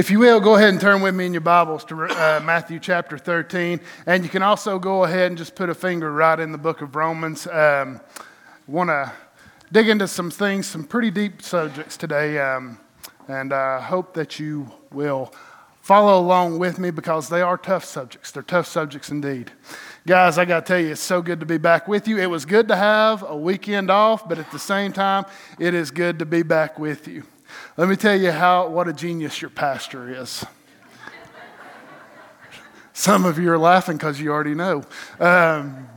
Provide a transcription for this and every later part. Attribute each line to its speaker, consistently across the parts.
Speaker 1: If you will, go ahead and turn with me in your Bibles to uh, Matthew chapter 13. And you can also go ahead and just put a finger right in the book of Romans. Um, Want to dig into some things, some pretty deep subjects today. Um, and I uh, hope that you will follow along with me because they are tough subjects. They're tough subjects indeed. Guys, I got to tell you, it's so good to be back with you. It was good to have a weekend off, but at the same time, it is good to be back with you. Let me tell you how what a genius your pastor is. Some of you are laughing because you already know. Um,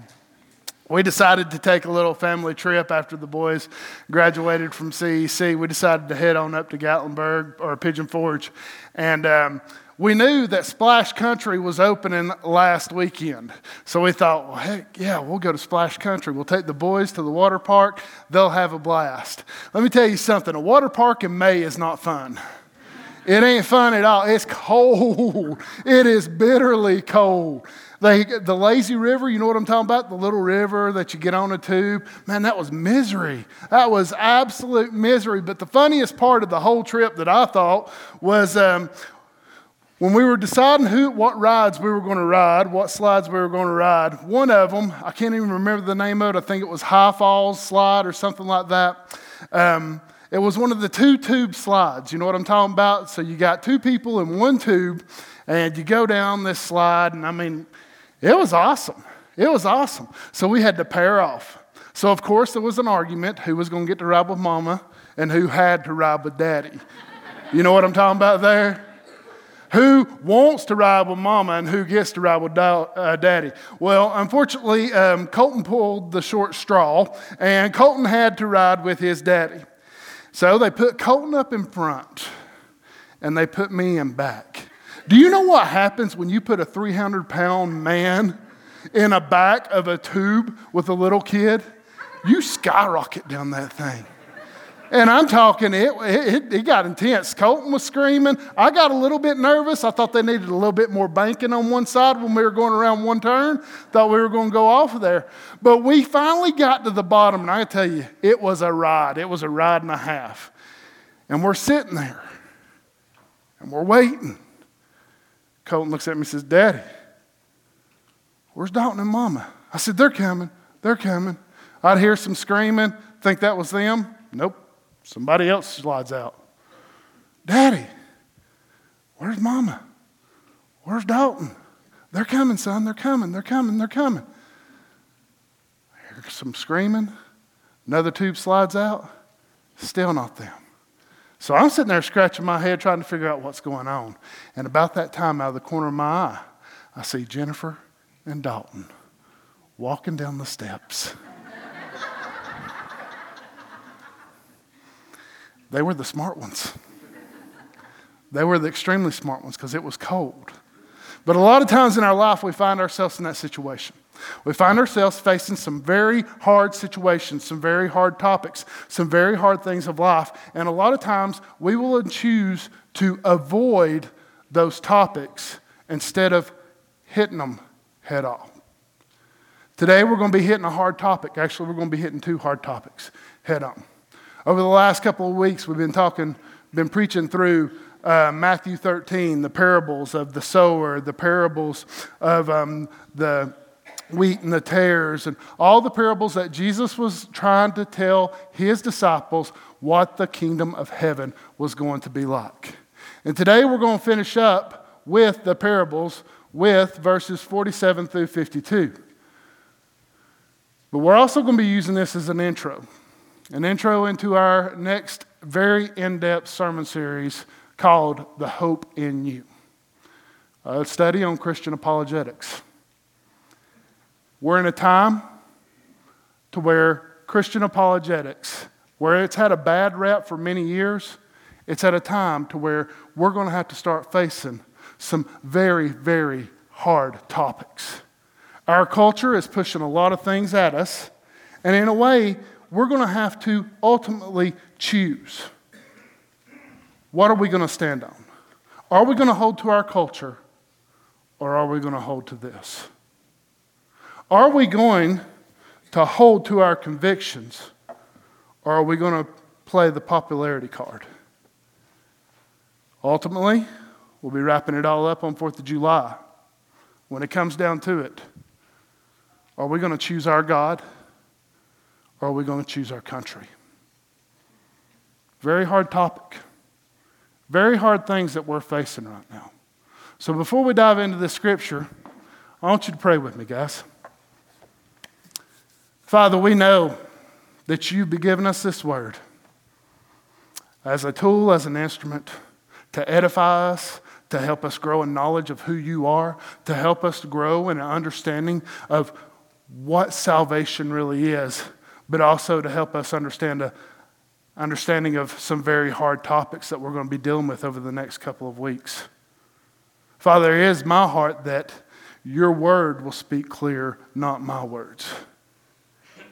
Speaker 1: we decided to take a little family trip after the boys graduated from CEC. We decided to head on up to Gatlinburg or Pigeon Forge. And um, we knew that Splash Country was opening last weekend. So we thought, well, heck, yeah, we'll go to Splash Country. We'll take the boys to the water park. They'll have a blast. Let me tell you something a water park in May is not fun. It ain't fun at all. It's cold. It is bitterly cold. They, the lazy river, you know what I'm talking about? The little river that you get on a tube. Man, that was misery. That was absolute misery. But the funniest part of the whole trip that I thought was um, when we were deciding who, what rides we were going to ride, what slides we were going to ride, one of them, I can't even remember the name of it, I think it was High Falls Slide or something like that. Um, it was one of the two tube slides. You know what I'm talking about? So you got two people in one tube, and you go down this slide, and I mean, it was awesome. It was awesome. So we had to pair off. So, of course, there was an argument who was going to get to ride with mama and who had to ride with daddy. You know what I'm talking about there? Who wants to ride with mama and who gets to ride with da- uh, daddy. Well, unfortunately, um, Colton pulled the short straw, and Colton had to ride with his daddy. So they put Colton up in front, and they put me in back. Do you know what happens when you put a 300 pound man in a back of a tube with a little kid? You skyrocket down that thing. And I'm talking, it, it, it, got intense. Colton was screaming. I got a little bit nervous. I thought they needed a little bit more banking on one side when we were going around one turn. Thought we were going to go off of there. But we finally got to the bottom, and I tell you, it was a ride. It was a ride and a half. And we're sitting there, and we're waiting. Colton looks at me and says, Daddy, where's Dalton and Mama? I said, They're coming. They're coming. I'd hear some screaming, think that was them. Nope. Somebody else slides out. Daddy, where's mama? Where's Dalton? They're coming, son. They're coming. They're coming. They're coming. I hear some screaming. Another tube slides out. Still not them. So I'm sitting there scratching my head trying to figure out what's going on. And about that time, out of the corner of my eye, I see Jennifer and Dalton walking down the steps. They were the smart ones. They were the extremely smart ones because it was cold. But a lot of times in our life, we find ourselves in that situation. We find ourselves facing some very hard situations, some very hard topics, some very hard things of life. And a lot of times, we will choose to avoid those topics instead of hitting them head on. Today, we're going to be hitting a hard topic. Actually, we're going to be hitting two hard topics head on. Over the last couple of weeks, we've been talking, been preaching through uh, Matthew 13, the parables of the sower, the parables of um, the wheat and the tares, and all the parables that Jesus was trying to tell his disciples what the kingdom of heaven was going to be like. And today we're going to finish up with the parables with verses 47 through 52. But we're also going to be using this as an intro an intro into our next very in depth sermon series called The Hope in You, a study on Christian apologetics. We're in a time to where Christian apologetics, where it's had a bad rap for many years, it's at a time to where we're going to have to start facing some very, very hard topics. Our culture is pushing a lot of things at us, and in a way, we're going to have to ultimately choose. What are we going to stand on? Are we going to hold to our culture or are we going to hold to this? Are we going to hold to our convictions or are we going to play the popularity card? Ultimately, We'll be wrapping it all up on 4th of July. When it comes down to it, are we going to choose our God or are we going to choose our country? Very hard topic. Very hard things that we're facing right now. So before we dive into this scripture, I want you to pray with me, guys. Father, we know that you've been giving us this word as a tool, as an instrument to edify us, to help us grow in knowledge of who you are, to help us grow in an understanding of what salvation really is, but also to help us understand a understanding of some very hard topics that we're going to be dealing with over the next couple of weeks. Father, it is my heart that your word will speak clear, not my words.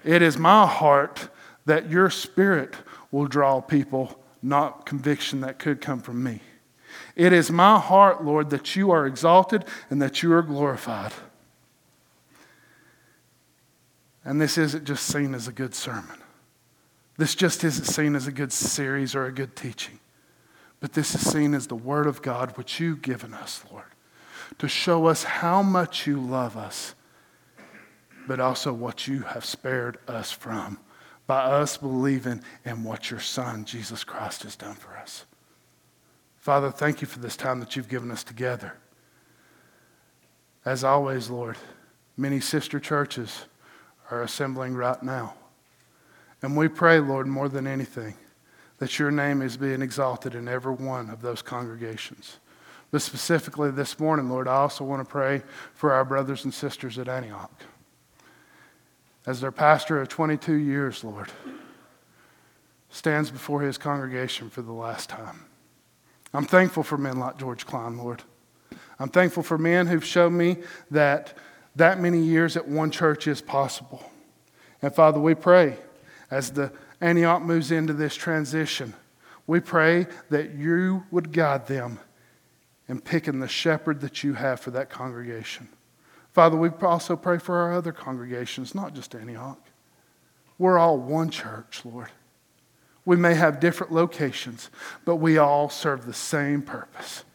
Speaker 1: It is my heart that your spirit will draw people, not conviction that could come from me. It is my heart, Lord, that you are exalted and that you are glorified. And this isn't just seen as a good sermon. This just isn't seen as a good series or a good teaching. But this is seen as the Word of God, which you've given us, Lord, to show us how much you love us, but also what you have spared us from by us believing in what your Son, Jesus Christ, has done for us. Father, thank you for this time that you've given us together. As always, Lord, many sister churches are assembling right now. And we pray, Lord, more than anything, that your name is being exalted in every one of those congregations. But specifically this morning, Lord, I also want to pray for our brothers and sisters at Antioch. As their pastor of 22 years, Lord, stands before his congregation for the last time. I'm thankful for men like George Klein, Lord. I'm thankful for men who've shown me that that many years at one church is possible. And Father, we pray as the Antioch moves into this transition, we pray that you would guide them in picking the shepherd that you have for that congregation. Father, we also pray for our other congregations, not just Antioch. We're all one church, Lord. We may have different locations, but we all serve the same purpose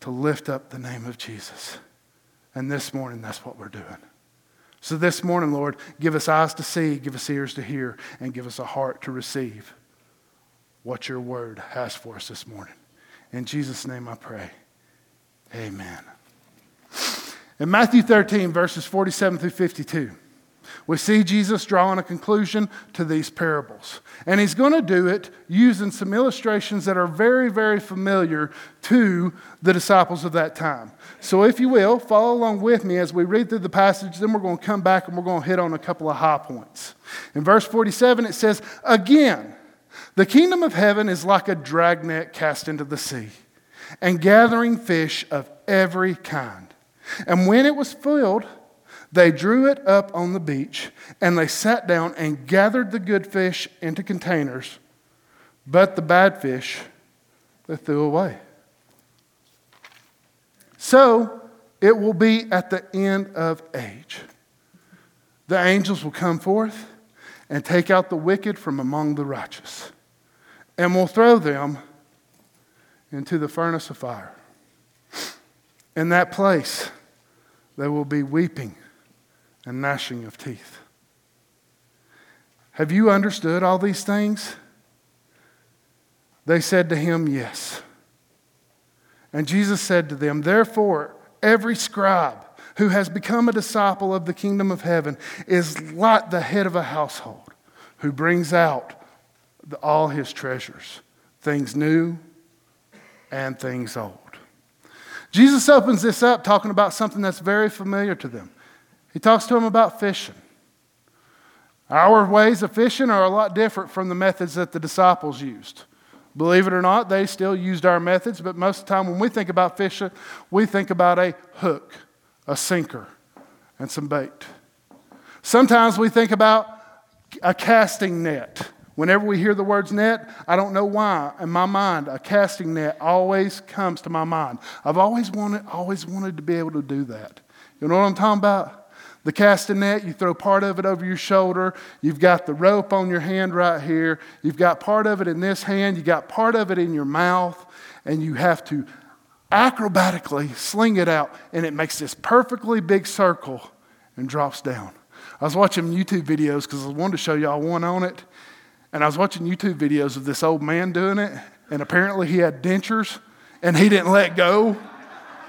Speaker 1: to lift up the name of Jesus. And this morning, that's what we're doing. So this morning, Lord, give us eyes to see, give us ears to hear, and give us a heart to receive what your word has for us this morning. In Jesus' name I pray. Amen. In Matthew 13, verses 47 through 52, we see Jesus drawing a conclusion to these parables. And he's going to do it using some illustrations that are very, very familiar to the disciples of that time. So, if you will, follow along with me as we read through the passage, then we're going to come back and we're going to hit on a couple of high points. In verse 47, it says, Again, the kingdom of heaven is like a dragnet cast into the sea and gathering fish of every kind. And when it was filled, they drew it up on the beach, and they sat down and gathered the good fish into containers, but the bad fish they threw away. So it will be at the end of age. The angels will come forth and take out the wicked from among the righteous, and will throw them into the furnace of fire. In that place, there will be weeping and gnashing of teeth. Have you understood all these things? They said to him, Yes. And Jesus said to them, Therefore, every scribe who has become a disciple of the kingdom of heaven is like the head of a household who brings out all his treasures, things new and things old. Jesus opens this up talking about something that's very familiar to them. He talks to them about fishing. Our ways of fishing are a lot different from the methods that the disciples used. Believe it or not, they still used our methods, but most of the time when we think about fishing, we think about a hook, a sinker, and some bait. Sometimes we think about a casting net. Whenever we hear the words net, I don't know why. In my mind, a casting net always comes to my mind. I've always wanted, always wanted to be able to do that. You know what I'm talking about? The casting net, you throw part of it over your shoulder. You've got the rope on your hand right here. You've got part of it in this hand. You got part of it in your mouth. and you have to acrobatically sling it out, and it makes this perfectly big circle and drops down. I was watching YouTube videos because I wanted to show y'all one on it, and I was watching YouTube videos of this old man doing it, and apparently he had dentures, and he didn't let go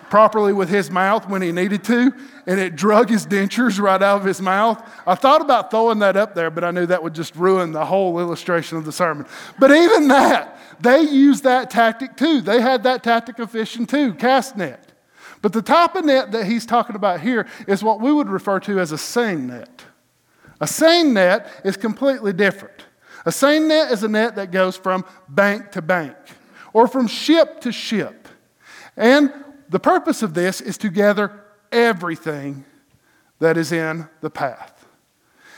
Speaker 1: properly with his mouth when he needed to, and it drug his dentures right out of his mouth. I thought about throwing that up there, but I knew that would just ruin the whole illustration of the sermon. But even that, they used that tactic too. They had that tactic of fishing too, cast net. But the type of net that he's talking about here is what we would refer to as a seine net. A seine net is completely different. A seine net is a net that goes from bank to bank or from ship to ship. And the purpose of this is to gather everything that is in the path.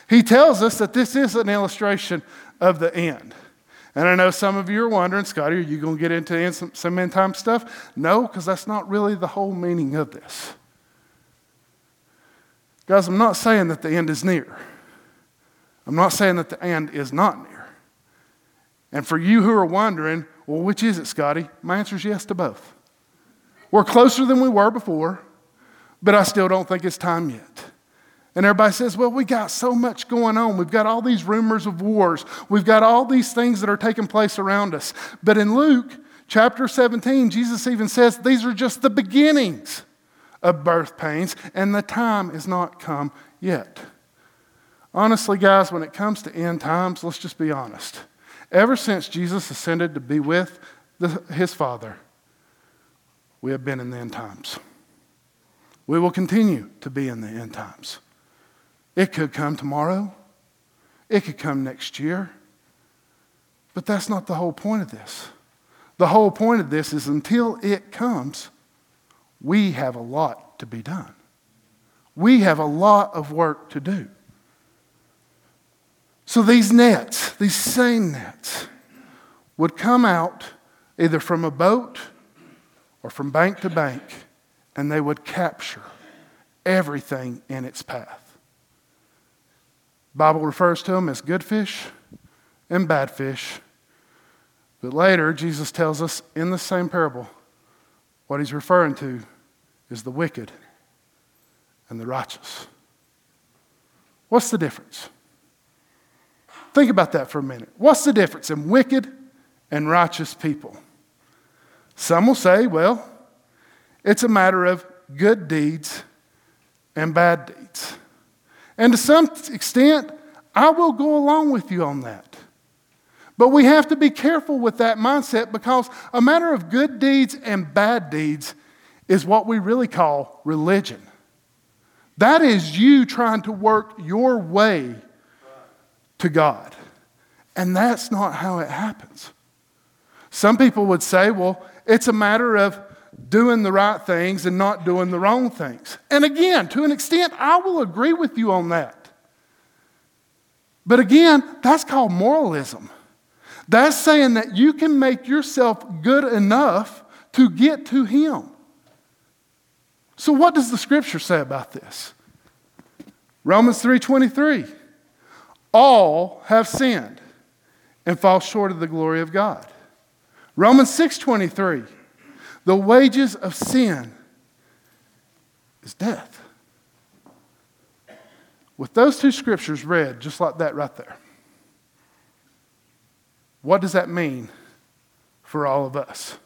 Speaker 1: He tells us that this is an illustration of the end. And I know some of you are wondering, Scotty, are you going to get into some, end time stuff? No, because that's not really the whole meaning of this. Guys, I'm not saying that the end is near. I'm not saying that the end is not near. And for you who are wondering, well, which is it, Scotty? My answer is yes to both. We're closer than we were before, but I still don't think it's time yet. And everybody says, well, we got so much going on. We've got all these rumors of wars. We've got all these things that are taking place around us. But in Luke chapter 17, Jesus even says these are just the beginnings of birth pains, and the time is not come yet. Honestly, guys, when it comes to end times, let's just be honest. Ever since Jesus ascended to be with the, his Father, we have been in the end times. We will continue to be in the end times. It could come tomorrow, it could come next year, but that's not the whole point of this. The whole point of this is until it comes, we have a lot to be done. We have a lot of work to do. So these nets, these seine nets, would come out either from a boat or from bank to bank, and they would capture everything in its path. Bible refers to them as good fish and bad fish. But later, Jesus tells us in the same parable what he's referring to is the wicked and the righteous. What's the difference? Think about that for a minute. What's the difference in wicked and righteous people? Some will say, well, it's a matter of good deeds and bad deeds. And to some extent, I will go along with you on that. But we have to be careful with that mindset because a matter of good deeds and bad deeds is what we really call religion. That is you trying to work your way to God. And that's not how it happens. Some people would say, well, it's a matter of doing the right things and not doing the wrong things. And again, to an extent, I will agree with you on that. But again, that's called moralism. That's saying that you can make yourself good enough to get to Him. So what does the scripture say about this? Romans 3:23. All have sinned and fall short of the glory of God. Romans 6:23 The wages of sin is death. With those two scriptures read just like that right there. What does that mean for all of us?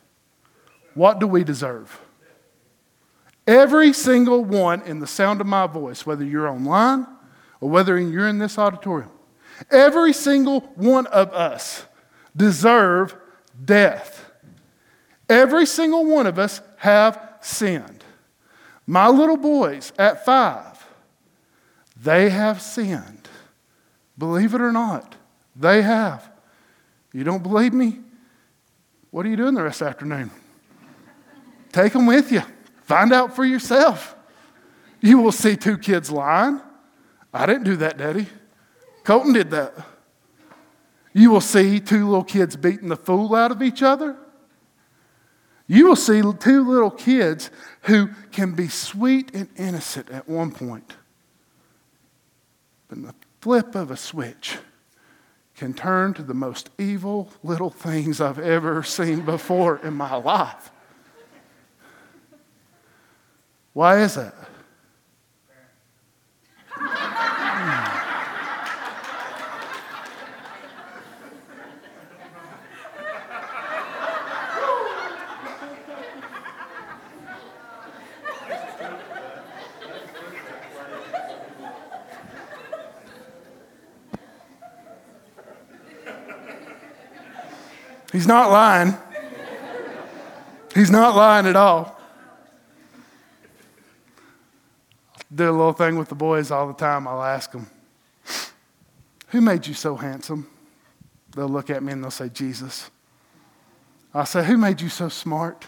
Speaker 1: What do we deserve? Every single one in the sound of my voice, whether you're online or whether you're in this auditorium, every single one of us deserve death. Every single one of us have sinned. My little boys at five, they have sinned. Believe it or not, they have. You don't believe me? What are you doing the rest of the afternoon? Take them with you. Find out for yourself. You will see two kids lying. I didn't do that, Daddy. Colton did that. You will see two little kids beating the fool out of each other. You will see two little kids who can be sweet and innocent at one point, but in the flip of a switch can turn to the most evil little things I've ever seen before in my life. Why is that? He's not lying. He's not lying at all. Do a little thing with the boys all the time. I'll ask them, Who made you so handsome? They'll look at me and they'll say, Jesus. I'll say, Who made you so smart?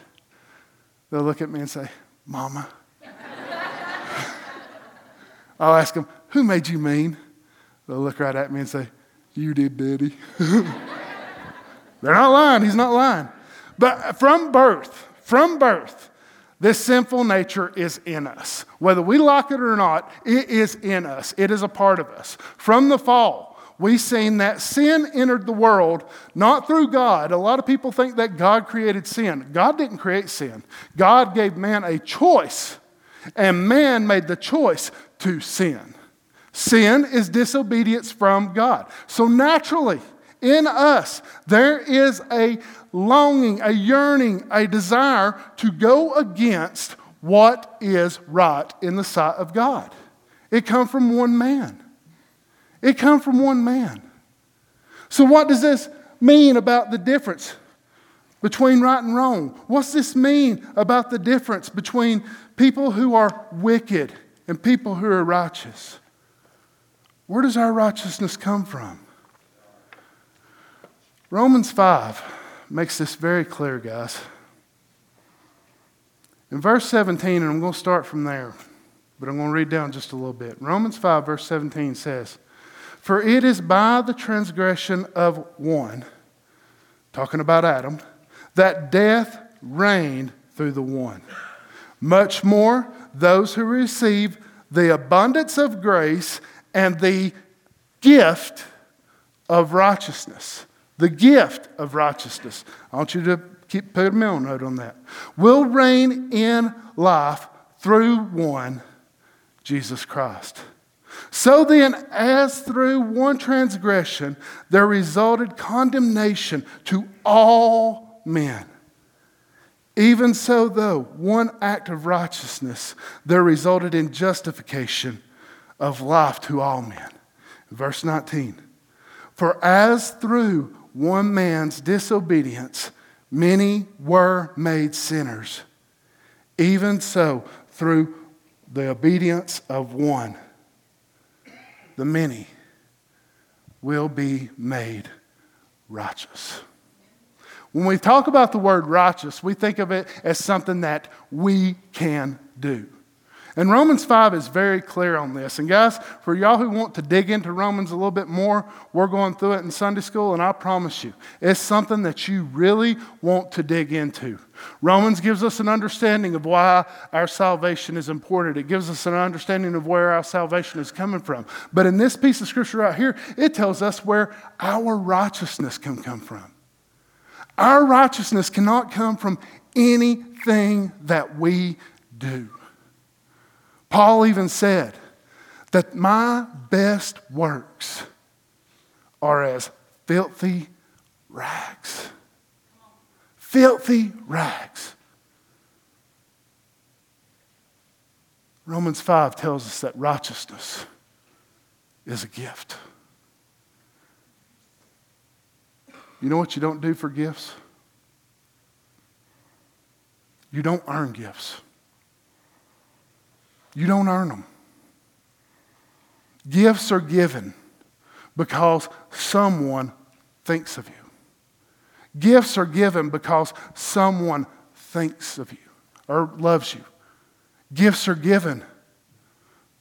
Speaker 1: They'll look at me and say, Mama. I'll ask them, Who made you mean? They'll look right at me and say, You did, Daddy. They're not lying. He's not lying. But from birth, from birth, this sinful nature is in us. Whether we like it or not, it is in us. It is a part of us. From the fall, we've seen that sin entered the world not through God. A lot of people think that God created sin. God didn't create sin, God gave man a choice, and man made the choice to sin. Sin is disobedience from God. So naturally, in us, there is a longing, a yearning, a desire to go against what is right in the sight of God. It comes from one man. It comes from one man. So, what does this mean about the difference between right and wrong? What's this mean about the difference between people who are wicked and people who are righteous? Where does our righteousness come from? Romans 5 makes this very clear, guys. In verse 17, and I'm going to start from there, but I'm going to read down just a little bit. Romans 5, verse 17 says, For it is by the transgression of one, talking about Adam, that death reigned through the one. Much more, those who receive the abundance of grace and the gift of righteousness the gift of righteousness. I want you to keep put a middle note on that. Will reign in life through one, Jesus Christ. So then, as through one transgression there resulted condemnation to all men, even so, though one act of righteousness there resulted in justification of life to all men. Verse 19 For as through one man's disobedience, many were made sinners. Even so, through the obedience of one, the many will be made righteous. When we talk about the word righteous, we think of it as something that we can do. And Romans 5 is very clear on this. And guys, for y'all who want to dig into Romans a little bit more, we're going through it in Sunday school, and I promise you, it's something that you really want to dig into. Romans gives us an understanding of why our salvation is important. It gives us an understanding of where our salvation is coming from. But in this piece of scripture right here, it tells us where our righteousness can come from. Our righteousness cannot come from anything that we do. Paul even said that my best works are as filthy rags. Filthy rags. Romans 5 tells us that righteousness is a gift. You know what you don't do for gifts? You don't earn gifts. You don't earn them. Gifts are given because someone thinks of you. Gifts are given because someone thinks of you or loves you. Gifts are given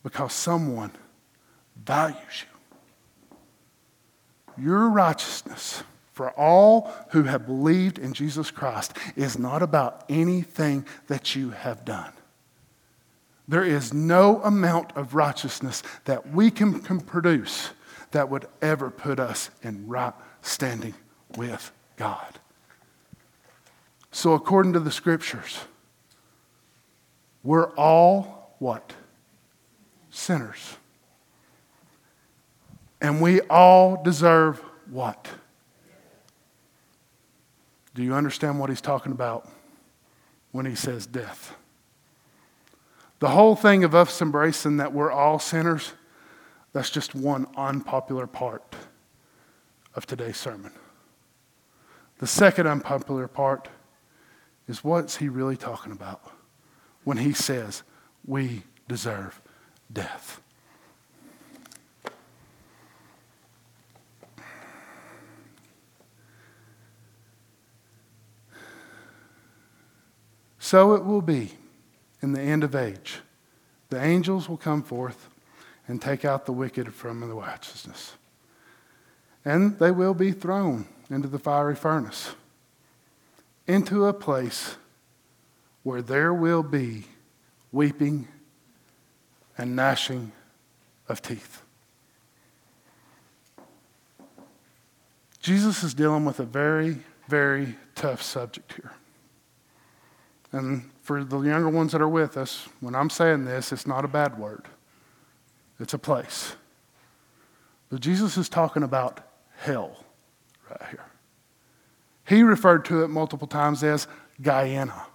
Speaker 1: because someone values you. Your righteousness for all who have believed in Jesus Christ is not about anything that you have done. There is no amount of righteousness that we can, can produce that would ever put us in right standing with God. So, according to the scriptures, we're all what? Sinners. And we all deserve what? Do you understand what he's talking about when he says death? The whole thing of us embracing that we're all sinners, that's just one unpopular part of today's sermon. The second unpopular part is what's he really talking about when he says we deserve death? So it will be in the end of age. The angels will come forth and take out the wicked from the righteousness. And they will be thrown into the fiery furnace, into a place where there will be weeping and gnashing of teeth. Jesus is dealing with a very, very tough subject here. And for the younger ones that are with us, when I'm saying this, it's not a bad word, it's a place. But Jesus is talking about hell right here. He referred to it multiple times as Gehenna.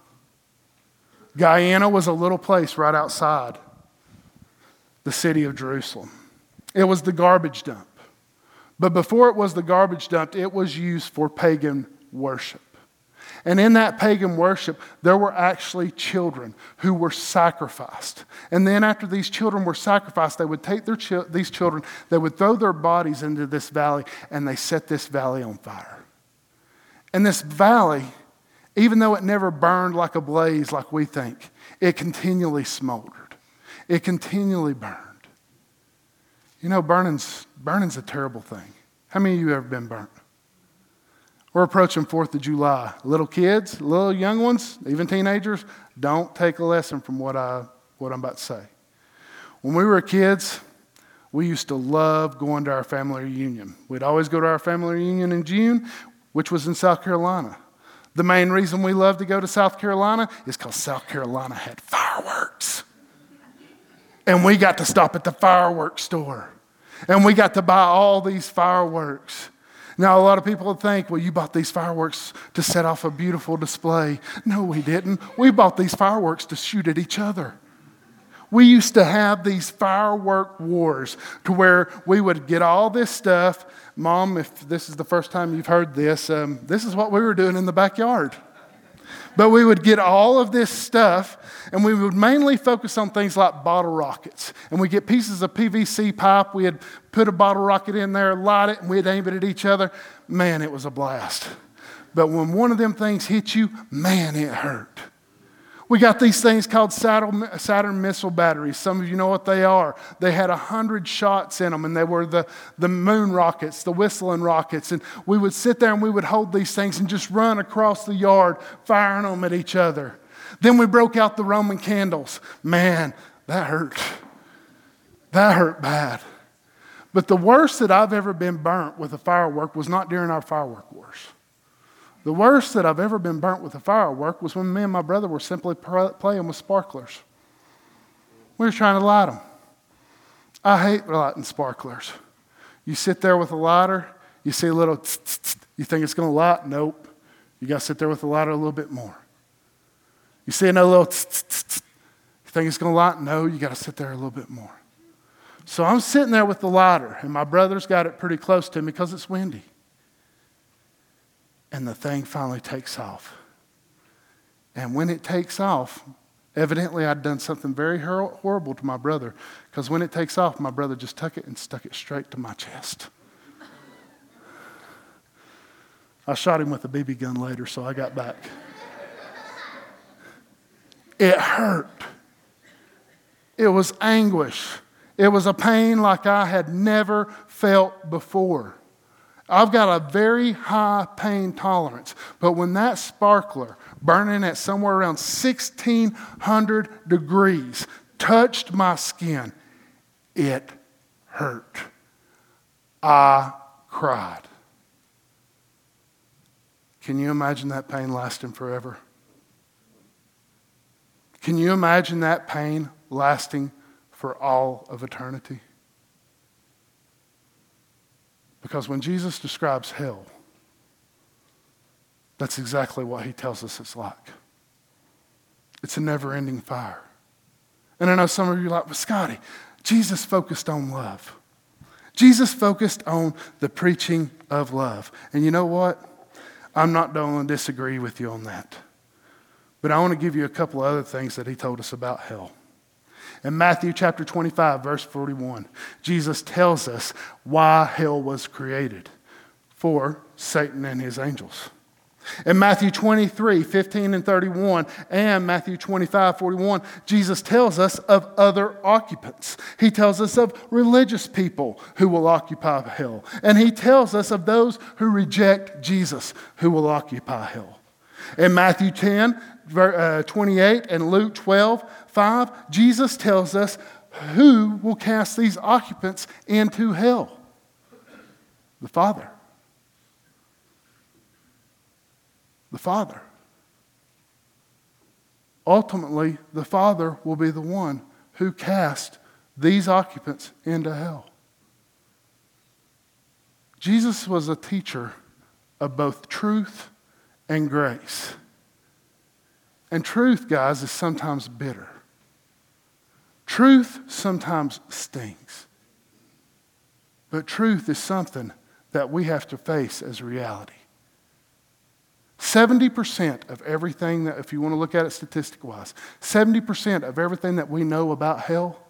Speaker 1: Gehenna was a little place right outside the city of Jerusalem. It was the garbage dump. But before it was the garbage dump, it was used for pagan worship. And in that pagan worship, there were actually children who were sacrificed. And then, after these children were sacrificed, they would take their chi- these children, they would throw their bodies into this valley, and they set this valley on fire. And this valley, even though it never burned like a blaze like we think, it continually smoldered, it continually burned. You know, burning's, burning's a terrible thing. How many of you have ever been burnt? We're approaching 4th of July. Little kids, little young ones, even teenagers, don't take a lesson from what, I, what I'm about to say. When we were kids, we used to love going to our family reunion. We'd always go to our family reunion in June, which was in South Carolina. The main reason we loved to go to South Carolina is because South Carolina had fireworks. And we got to stop at the fireworks store. And we got to buy all these fireworks. Now, a lot of people think, well, you bought these fireworks to set off a beautiful display. No, we didn't. We bought these fireworks to shoot at each other. We used to have these firework wars to where we would get all this stuff. Mom, if this is the first time you've heard this, um, this is what we were doing in the backyard. But we would get all of this stuff, and we would mainly focus on things like bottle rockets. And we get pieces of PVC pipe. We had put a bottle rocket in there, light it, and we'd aim it at each other. Man, it was a blast. But when one of them things hit you, man, it hurt. We got these things called Saturn missile batteries. Some of you know what they are. They had 100 shots in them, and they were the, the moon rockets, the whistling rockets. And we would sit there and we would hold these things and just run across the yard, firing them at each other. Then we broke out the Roman candles. Man, that hurt. That hurt bad. But the worst that I've ever been burnt with a firework was not during our firework wars. The worst that I've ever been burnt with a firework was when me and my brother were simply playing with sparklers. We were trying to light them. I hate lighting sparklers. You sit there with a lighter, you see a little, you think it's going to light? Nope. You got to sit there with the lighter a little bit more. You see another little, you think it's going to light? No, you got to sit there a little bit more. So I'm sitting there with the lighter, and my brother's got it pretty close to me because it's windy and the thing finally takes off. And when it takes off, evidently I'd done something very horrible to my brother because when it takes off, my brother just took it and stuck it straight to my chest. I shot him with a BB gun later, so I got back. It hurt. It was anguish. It was a pain like I had never felt before. I've got a very high pain tolerance, but when that sparkler burning at somewhere around 1600 degrees touched my skin, it hurt. I cried. Can you imagine that pain lasting forever? Can you imagine that pain lasting for all of eternity? Because when Jesus describes hell, that's exactly what he tells us it's like. It's a never ending fire. And I know some of you are like, well, Scotty, Jesus focused on love. Jesus focused on the preaching of love. And you know what? I'm not going to disagree with you on that. But I want to give you a couple of other things that he told us about hell. In Matthew chapter 25, verse 41, Jesus tells us why hell was created for Satan and his angels. In Matthew 23, 15 and 31, and Matthew 25, 41, Jesus tells us of other occupants. He tells us of religious people who will occupy hell. And he tells us of those who reject Jesus who will occupy hell. In Matthew 10, uh, Uh, 28, and Luke 12, 5, Jesus tells us who will cast these occupants into hell the Father. the Father. Ultimately, the Father will be the one who cast these occupants into hell. Jesus was a teacher of both truth and grace. And truth, guys, is sometimes bitter. Truth sometimes stings. But truth is something that we have to face as reality. 70% of everything that, if you want to look at it statistic wise, 70% of everything that we know about hell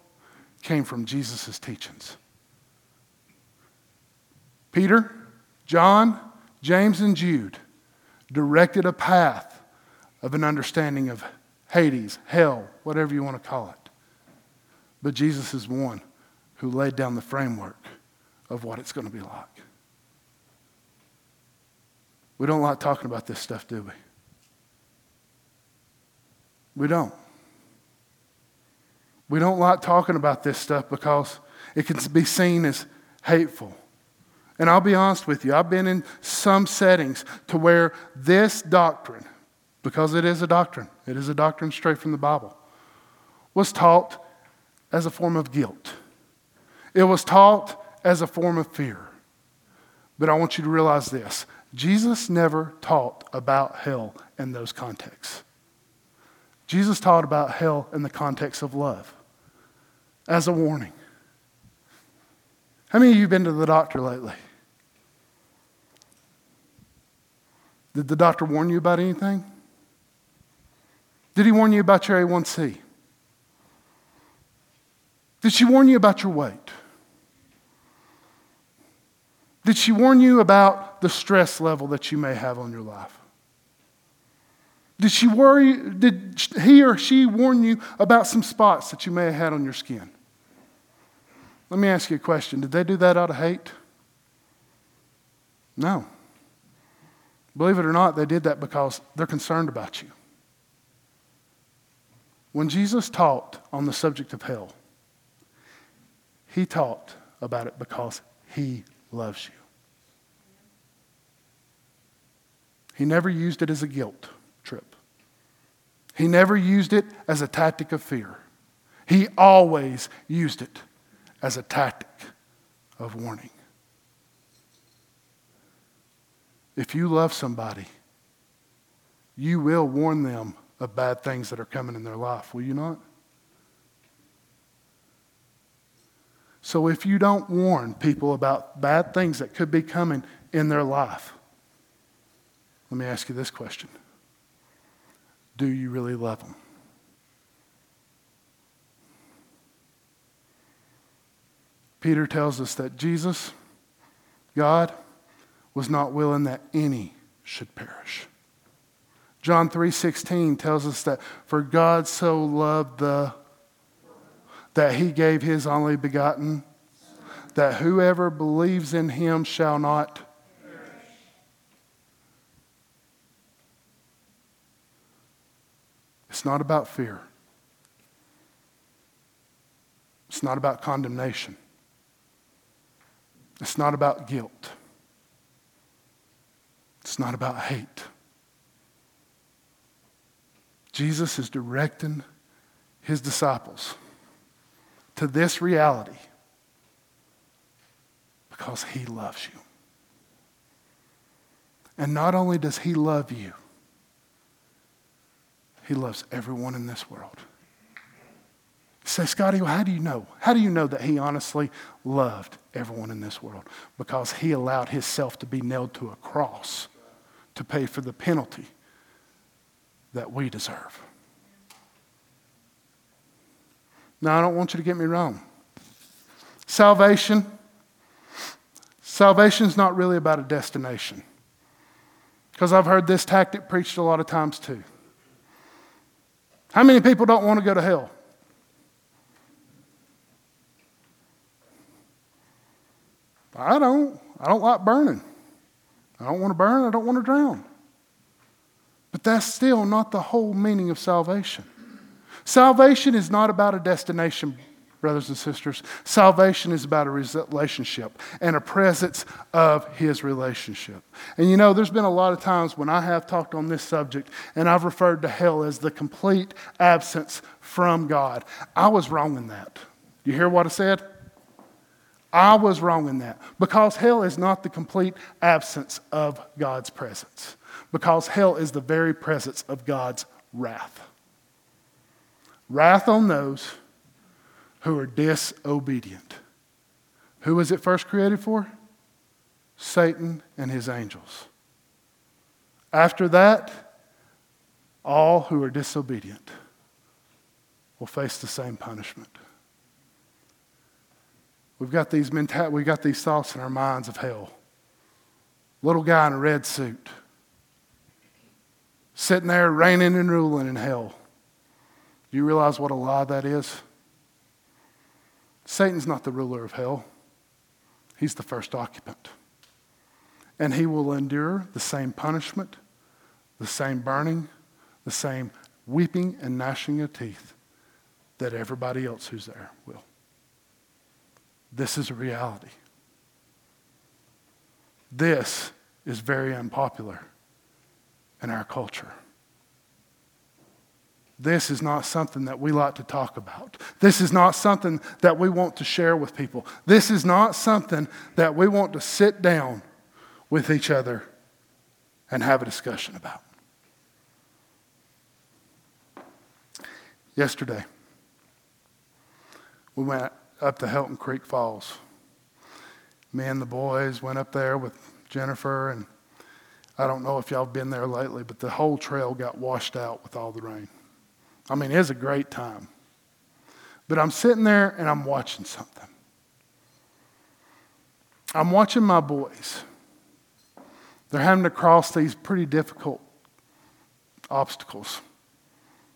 Speaker 1: came from Jesus' teachings. Peter, John, James, and Jude directed a path of an understanding of Hades, hell, whatever you want to call it. But Jesus is one who laid down the framework of what it's going to be like. We don't like talking about this stuff, do we? We don't. We don't like talking about this stuff because it can be seen as hateful. And I'll be honest with you, I've been in some settings to where this doctrine, because it is a doctrine, it is a doctrine straight from the Bible, was taught as a form of guilt. It was taught as a form of fear. But I want you to realize this Jesus never taught about hell in those contexts. Jesus taught about hell in the context of love as a warning. How many of you have been to the doctor lately? Did the doctor warn you about anything? Did he warn you about your A1C? Did she warn you about your weight? Did she warn you about the stress level that you may have on your life? Did she worry, did he or she warn you about some spots that you may have had on your skin? Let me ask you a question. Did they do that out of hate? No. Believe it or not, they did that because they're concerned about you. When Jesus taught on the subject of hell, he taught about it because he loves you. He never used it as a guilt trip. He never used it as a tactic of fear. He always used it as a tactic of warning. If you love somebody, you will warn them of bad things that are coming in their life, will you not? So if you don't warn people about bad things that could be coming in their life, let me ask you this question Do you really love them? Peter tells us that Jesus, God, was not willing that any should perish. John 3:16 tells us that for God so loved the that he gave his only begotten, that whoever believes in him shall not It's not about fear. It's not about condemnation. It's not about guilt. It's not about hate. Jesus is directing his disciples to this reality because he loves you. And not only does he love you, he loves everyone in this world. You say, Scotty, well, how do you know? How do you know that he honestly loved everyone in this world? Because he allowed himself to be nailed to a cross to pay for the penalty that we deserve. Now, I don't want you to get me wrong. Salvation, salvation is not really about a destination. Because I've heard this tactic preached a lot of times too. How many people don't want to go to hell? I don't. I don't like burning. I don't want to burn. I don't want to drown. That's still not the whole meaning of salvation. Salvation is not about a destination, brothers and sisters. Salvation is about a relationship and a presence of His relationship. And you know, there's been a lot of times when I have talked on this subject and I've referred to hell as the complete absence from God. I was wrong in that. You hear what I said? I was wrong in that because hell is not the complete absence of God's presence, because hell is the very presence of God's wrath. Wrath on those who are disobedient. Who was it first created for? Satan and his angels. After that, all who are disobedient will face the same punishment. We've got these mental, we've got these thoughts in our minds of hell. Little guy in a red suit, sitting there reigning and ruling in hell. Do you realize what a lie that is? Satan's not the ruler of hell. He's the first occupant. And he will endure the same punishment, the same burning, the same weeping and gnashing of teeth that everybody else who's there will. This is a reality. This is very unpopular in our culture. This is not something that we like to talk about. This is not something that we want to share with people. This is not something that we want to sit down with each other and have a discussion about. Yesterday, we went up to Helton Creek Falls. Me and the boys went up there with Jennifer, and I don't know if y'all have been there lately, but the whole trail got washed out with all the rain. I mean, it was a great time. But I'm sitting there and I'm watching something. I'm watching my boys. They're having to cross these pretty difficult obstacles,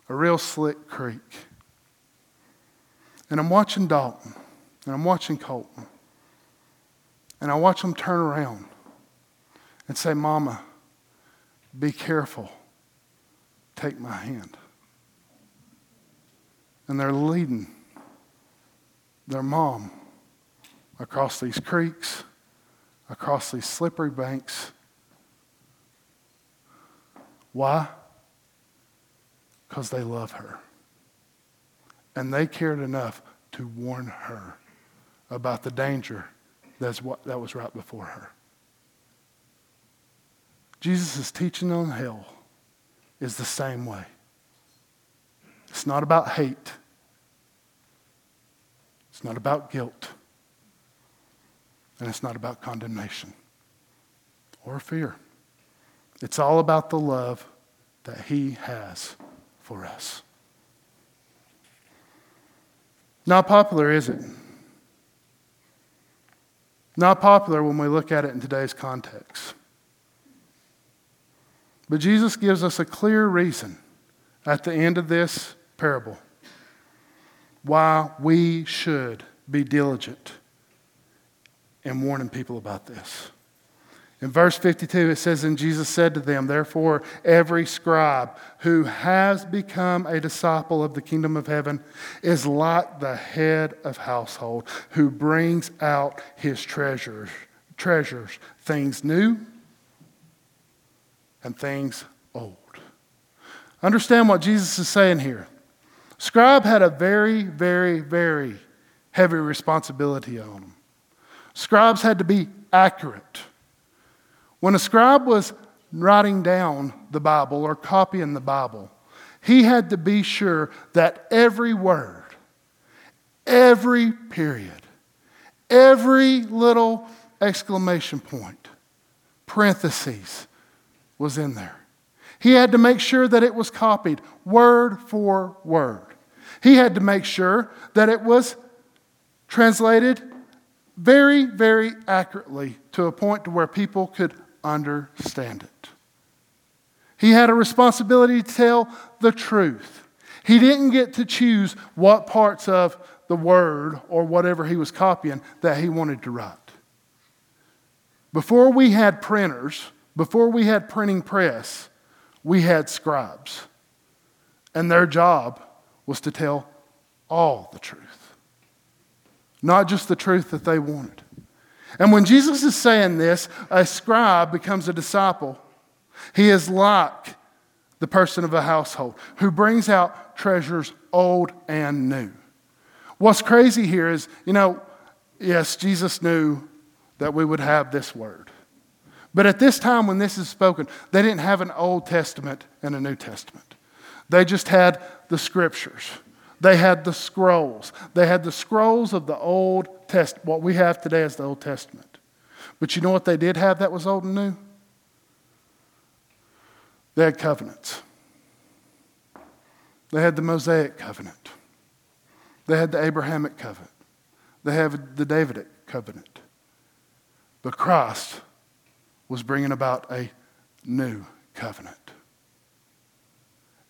Speaker 1: a real slick creek. And I'm watching Dalton, and I'm watching Colton. And I watch them turn around and say, Mama, be careful. Take my hand. And they're leading their mom across these creeks, across these slippery banks. Why? Because they love her. And they cared enough to warn her about the danger that's what, that was right before her. Jesus' teaching on hell is the same way. It's not about hate. It's not about guilt. And it's not about condemnation or fear. It's all about the love that He has for us. Not popular, is it? Not popular when we look at it in today's context. But Jesus gives us a clear reason at the end of this parable why we should be diligent in warning people about this. In verse 52, it says, And Jesus said to them, Therefore, every scribe who has become a disciple of the kingdom of heaven is like the head of household who brings out his treasures, treasures, things new and things old. Understand what Jesus is saying here. Scribe had a very, very, very heavy responsibility on him. Scribes had to be accurate. When a scribe was writing down the Bible or copying the Bible, he had to be sure that every word, every period, every little exclamation point, parentheses, was in there. He had to make sure that it was copied word for word. He had to make sure that it was translated very, very accurately to a point to where people could understand it. He had a responsibility to tell the truth. He didn't get to choose what parts of the word or whatever he was copying that he wanted to write. Before we had printers, before we had printing press, we had scribes. And their job was to tell all the truth, not just the truth that they wanted. And when Jesus is saying this, a scribe becomes a disciple. He is like the person of a household who brings out treasures old and new. What's crazy here is, you know, yes, Jesus knew that we would have this word. But at this time when this is spoken, they didn't have an Old Testament and a New Testament. They just had the scriptures. They had the scrolls. They had the scrolls of the Old Testament, what we have today as the Old Testament. But you know what they did have that was old and new? They had covenants. They had the Mosaic covenant. They had the Abrahamic covenant. They had the Davidic covenant. But Christ was bringing about a new covenant.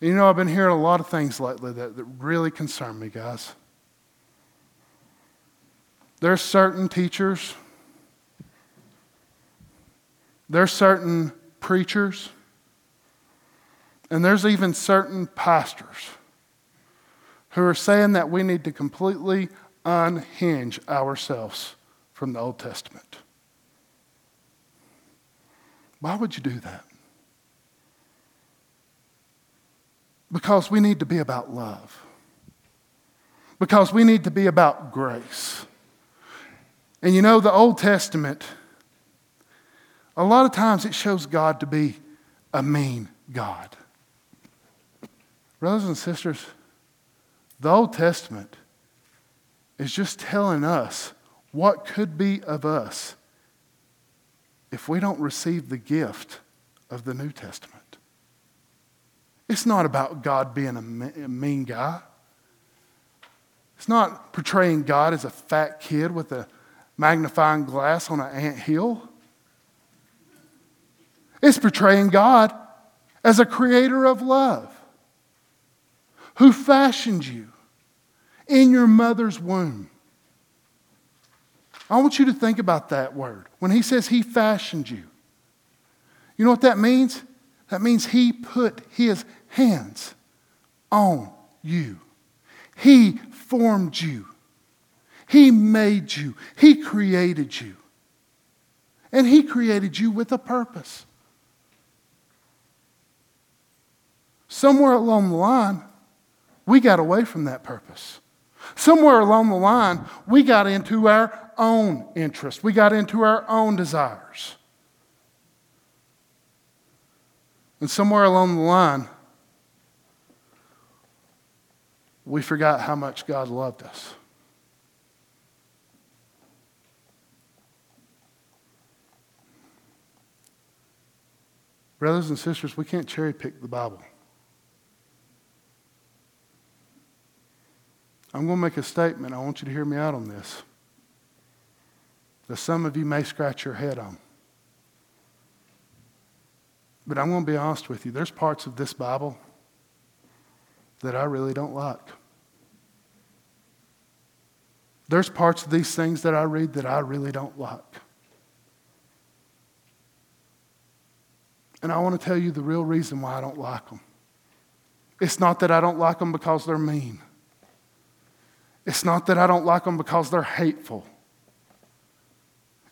Speaker 1: You know, I've been hearing a lot of things lately that, that really concern me, guys. There's certain teachers, there's certain preachers, and there's even certain pastors who are saying that we need to completely unhinge ourselves from the Old Testament. Why would you do that? Because we need to be about love. Because we need to be about grace. And you know, the Old Testament, a lot of times it shows God to be a mean God. Brothers and sisters, the Old Testament is just telling us what could be of us if we don't receive the gift of the New Testament. It's not about God being a mean guy. It's not portraying God as a fat kid with a magnifying glass on an ant hill. It's portraying God as a creator of love who fashioned you in your mother's womb. I want you to think about that word. When he says he fashioned you, you know what that means? That means he put his hands on you. He formed you. He made you. He created you. And He created you with a purpose. Somewhere along the line, we got away from that purpose. Somewhere along the line, we got into our own interests, We got into our own desires. And somewhere along the line, we forgot how much God loved us. Brothers and sisters, we can't cherry pick the Bible. I'm going to make a statement. I want you to hear me out on this. That some of you may scratch your head on. But I'm going to be honest with you. There's parts of this Bible that I really don't like. There's parts of these things that I read that I really don't like. And I want to tell you the real reason why I don't like them. It's not that I don't like them because they're mean. It's not that I don't like them because they're hateful.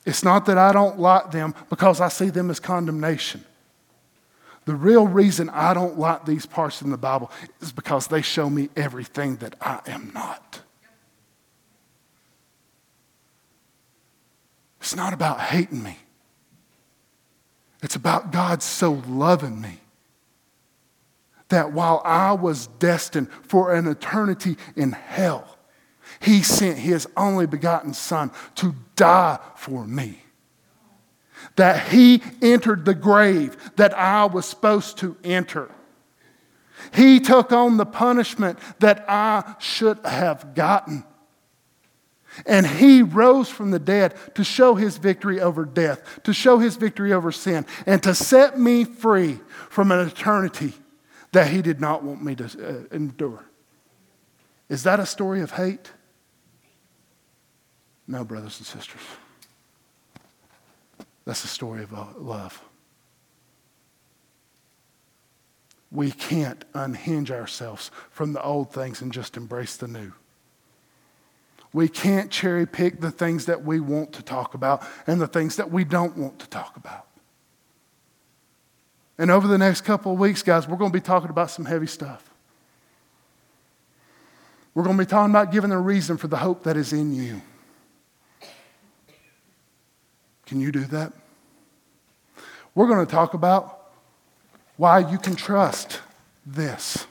Speaker 1: It's not that I don't like them because I see them as condemnation. The real reason I don't like these parts in the Bible is because they show me everything that I am not. It's not about hating me. It's about God so loving me that while I was destined for an eternity in hell, He sent His only begotten Son to die for me. That He entered the grave that I was supposed to enter. He took on the punishment that I should have gotten. And he rose from the dead to show his victory over death, to show his victory over sin, and to set me free from an eternity that he did not want me to uh, endure. Is that a story of hate? No, brothers and sisters. That's the story of uh, love. We can't unhinge ourselves from the old things and just embrace the new. We can't cherry pick the things that we want to talk about and the things that we don't want to talk about. And over the next couple of weeks, guys, we're going to be talking about some heavy stuff. We're going to be talking about giving a reason for the hope that is in you. Can you do that? We're going to talk about why you can trust this.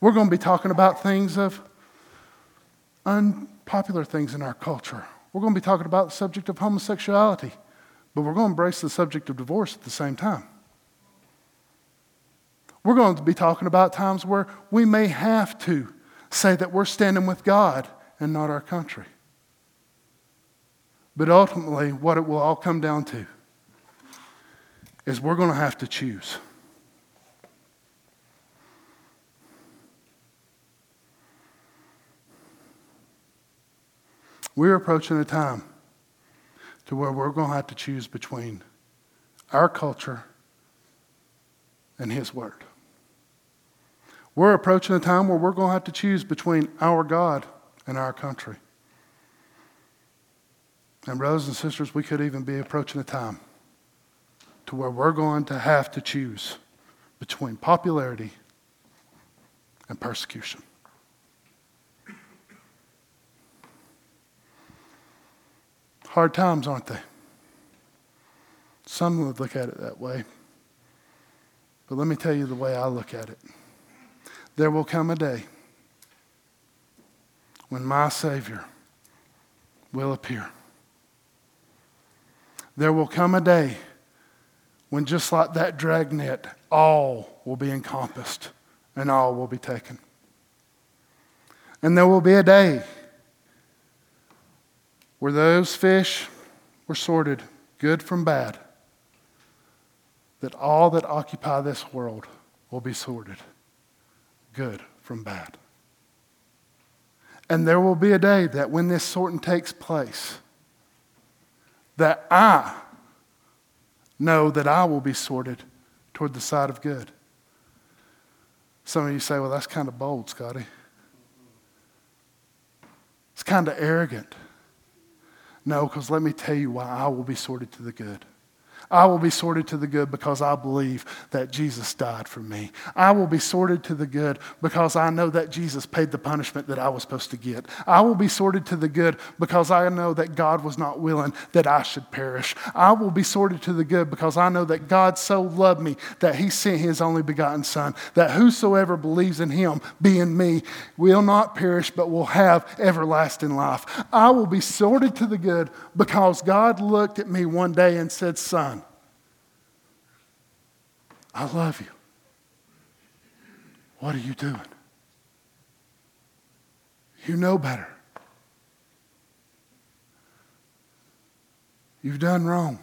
Speaker 1: We're going to be talking about things of unpopular things in our culture. We're going to be talking about the subject of homosexuality. But we're going to embrace the subject of divorce at the same time. We're going to be talking about times where we may have to say that we're standing with God and not our country. But ultimately, what it will all come down to is we're going to have to choose. We're approaching a time to where we're going to have to choose between our culture and His Word. We're approaching a time where we're going to have to choose between our God and our country. And, brothers and sisters, we could even be approaching a time to where we're going to have to choose between popularity and persecution. Hard times, aren't they? Some would look at it that way. But let me tell you the way I look at it. There will come a day when my Savior will appear. There will come a day when, just like that dragnet, all will be encompassed and all will be taken. And there will be a day where those fish were sorted, good from bad, that all that occupy this world will be sorted, good from bad. And there will be a day that when this sorting takes place, that I know that I will be sorted toward the side of good. Some of you say, well, that's kind of bold, Scotty. It's kind of arrogant. No, because let me tell you why I will be sorted to the good. I will be sorted to the good because I believe that Jesus died for me. I will be sorted to the good because I know that Jesus paid the punishment that I was supposed to get. I will be sorted to the good because I know that God was not willing that I should perish. I will be sorted to the good because I know that God so loved me that he sent his only begotten Son, that whosoever believes in him, being me, will not perish but will have everlasting life. I will be sorted to the good because God looked at me one day and said, Son, I love you. What are you doing? You know better. You've done wrong.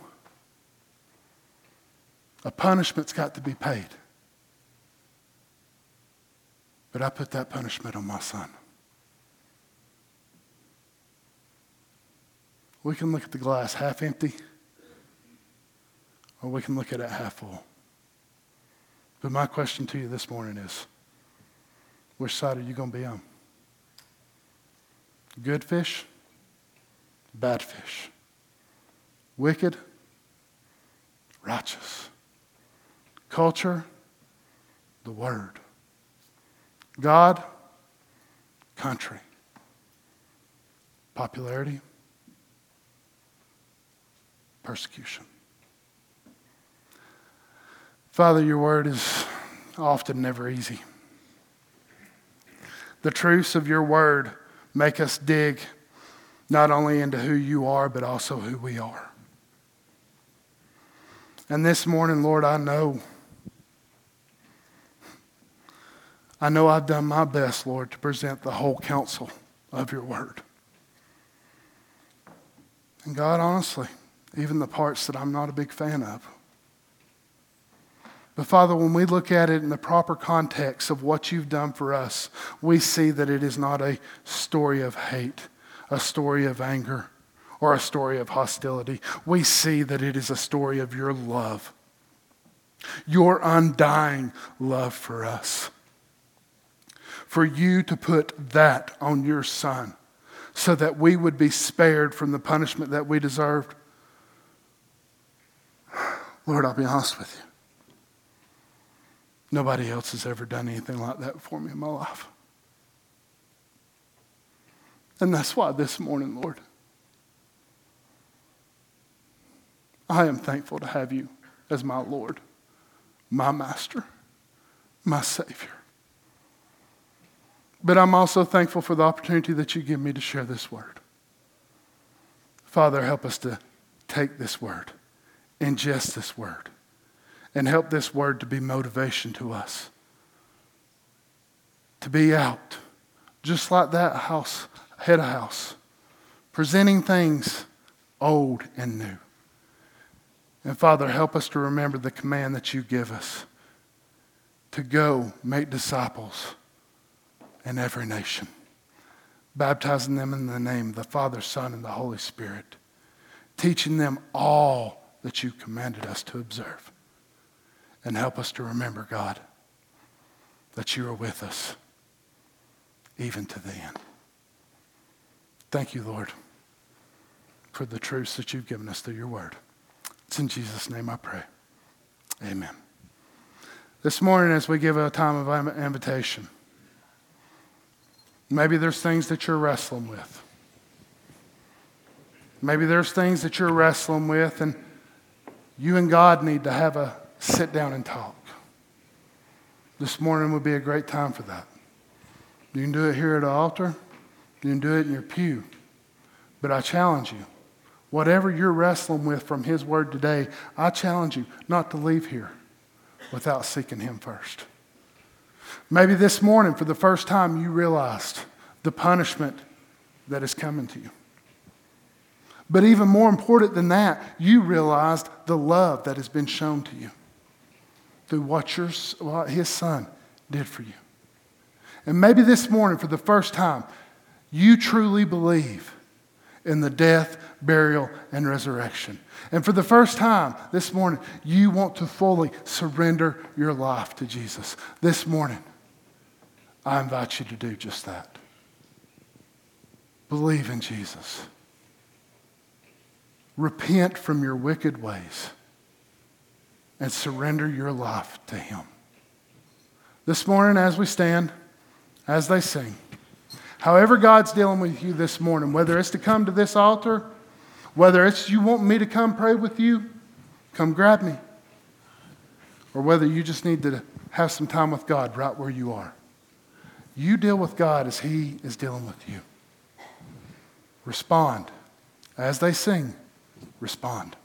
Speaker 1: A punishment's got to be paid. But I put that punishment on my son. We can look at the glass half empty, or we can look at it half full. But my question to you this morning is which side are you going to be on? Good fish, bad fish, wicked, righteous, culture, the word, God, country, popularity, persecution. Father, your word is often never easy. The truths of your word make us dig not only into who you are, but also who we are. And this morning, Lord, I know. I know I've done my best, Lord, to present the whole counsel of your word. And God, honestly, even the parts that I'm not a big fan of, but Father, when we look at it in the proper context of what you've done for us, we see that it is not a story of hate, a story of anger, or a story of hostility. We see that it is a story of your love, your undying love for us. For you to put that on your son so that we would be spared from the punishment that we deserved. Lord, I'll be honest with you. Nobody else has ever done anything like that for me in my life. And that's why this morning, Lord, I am thankful to have you as my Lord, my Master, my Savior. But I'm also thankful for the opportunity that you give me to share this word. Father, help us to take this word, ingest this word, and help this word to be motivation to us. To be out, just like that house, head of house, presenting things old and new. And Father, help us to remember the command that you give us to go make disciples in every nation, baptizing them in the name of the Father, Son, and the Holy Spirit, teaching them all that you commanded us to observe. And help us to remember, God, that you are with us even to the end. Thank you, Lord, for the truths that you've given us through your word. It's in Jesus' name I pray. Amen. This morning, as we give a time of invitation, maybe there's things that you're wrestling with. Maybe there's things that you're wrestling with, and you and God need to have a sit down and talk. This morning would be a great time for that. You can do it here at the altar, you can do it in your pew. But I challenge you, whatever you're wrestling with from His Word today, I challenge you not to leave here without seeking Him first. Maybe this morning, for the first time, you realized the punishment that is coming to you. But even more important than that, you realized the love that has been shown to you through what, your, what his son did for you. And maybe this morning, for the first time, you truly believe in the death, burial, and resurrection. And for the first time this morning, you want to fully surrender your life to Jesus. This morning, I invite you to do just that. Believe in Jesus. Repent from your wicked ways and surrender your life to Him. This morning, as we stand, as they sing, however God's dealing with you this morning, whether it's to come to this altar, whether it's you want me to come pray with you, come grab me, or whether you just need to have some time with God right where you are. You deal with God as He is dealing with you. Respond. As they sing, respond.